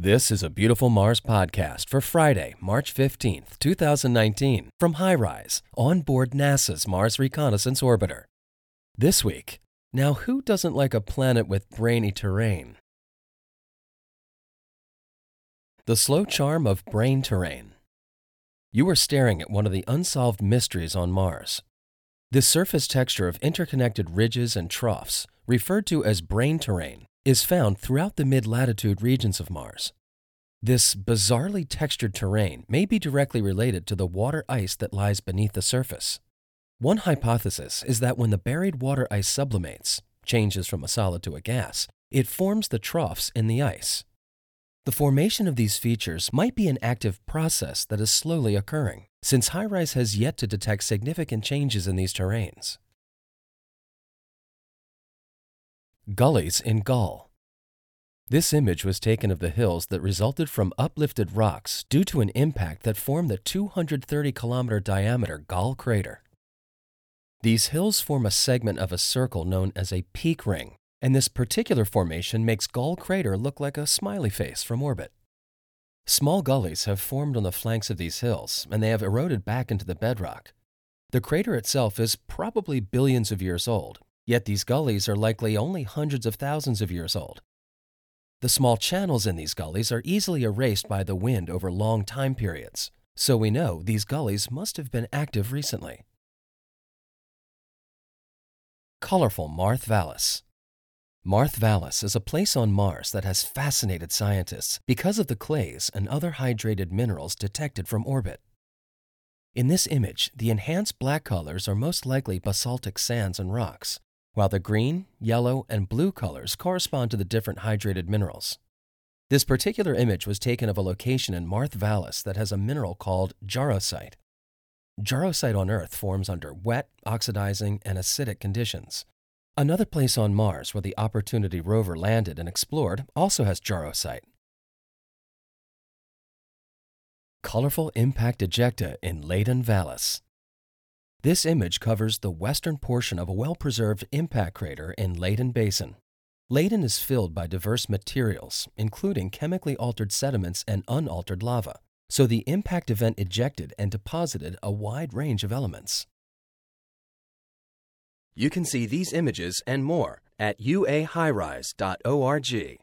This is a Beautiful Mars podcast for Friday, March 15th, 2019, from HiRISE on board NASA's Mars Reconnaissance Orbiter. This week, now who doesn't like a planet with brainy terrain? The slow charm of brain terrain. You are staring at one of the unsolved mysteries on Mars. This surface texture of interconnected ridges and troughs, referred to as brain terrain, is found throughout the mid-latitude regions of Mars. This bizarrely textured terrain may be directly related to the water ice that lies beneath the surface. One hypothesis is that when the buried water ice sublimates, changes from a solid to a gas, it forms the troughs in the ice. The formation of these features might be an active process that is slowly occurring, since HiRISE has yet to detect significant changes in these terrains. Gullies in Galle. This image was taken of the hills that resulted from uplifted rocks due to an impact that formed the 230 kilometer diameter Galle crater. These hills form a segment of a circle known as a peak ring, and this particular formation makes Galle crater look like a smiley face from orbit. Small gullies have formed on the flanks of these hills, and they have eroded back into the bedrock. The crater itself is probably billions of years old, Yet these gullies are likely only hundreds of thousands of years old. The small channels in these gullies are easily erased by the wind over long time periods, so we know these gullies must have been active recently. Colorful Mawrth Vallis Mawrth Vallis is a place on Mars that has fascinated scientists because of the clays and other hydrated minerals detected from orbit. In this image, the enhanced black colors are most likely basaltic sands and rocks, while the green, yellow, and blue colors correspond to the different hydrated minerals. This particular image was taken of a location in Mawrth Vallis that has a mineral called jarosite. Jarosite on Earth forms under wet, oxidizing, and acidic conditions. Another place on Mars where the Opportunity rover landed and explored also has jarosite. Colorful impact ejecta in Ladon Valles. This image covers the western portion of a well-preserved impact crater in Ladon Basin. Ladon is filled by diverse materials, including chemically altered sediments and unaltered lava, so the impact event ejected and deposited a wide range of elements. You can see these images and more at uahirise.org.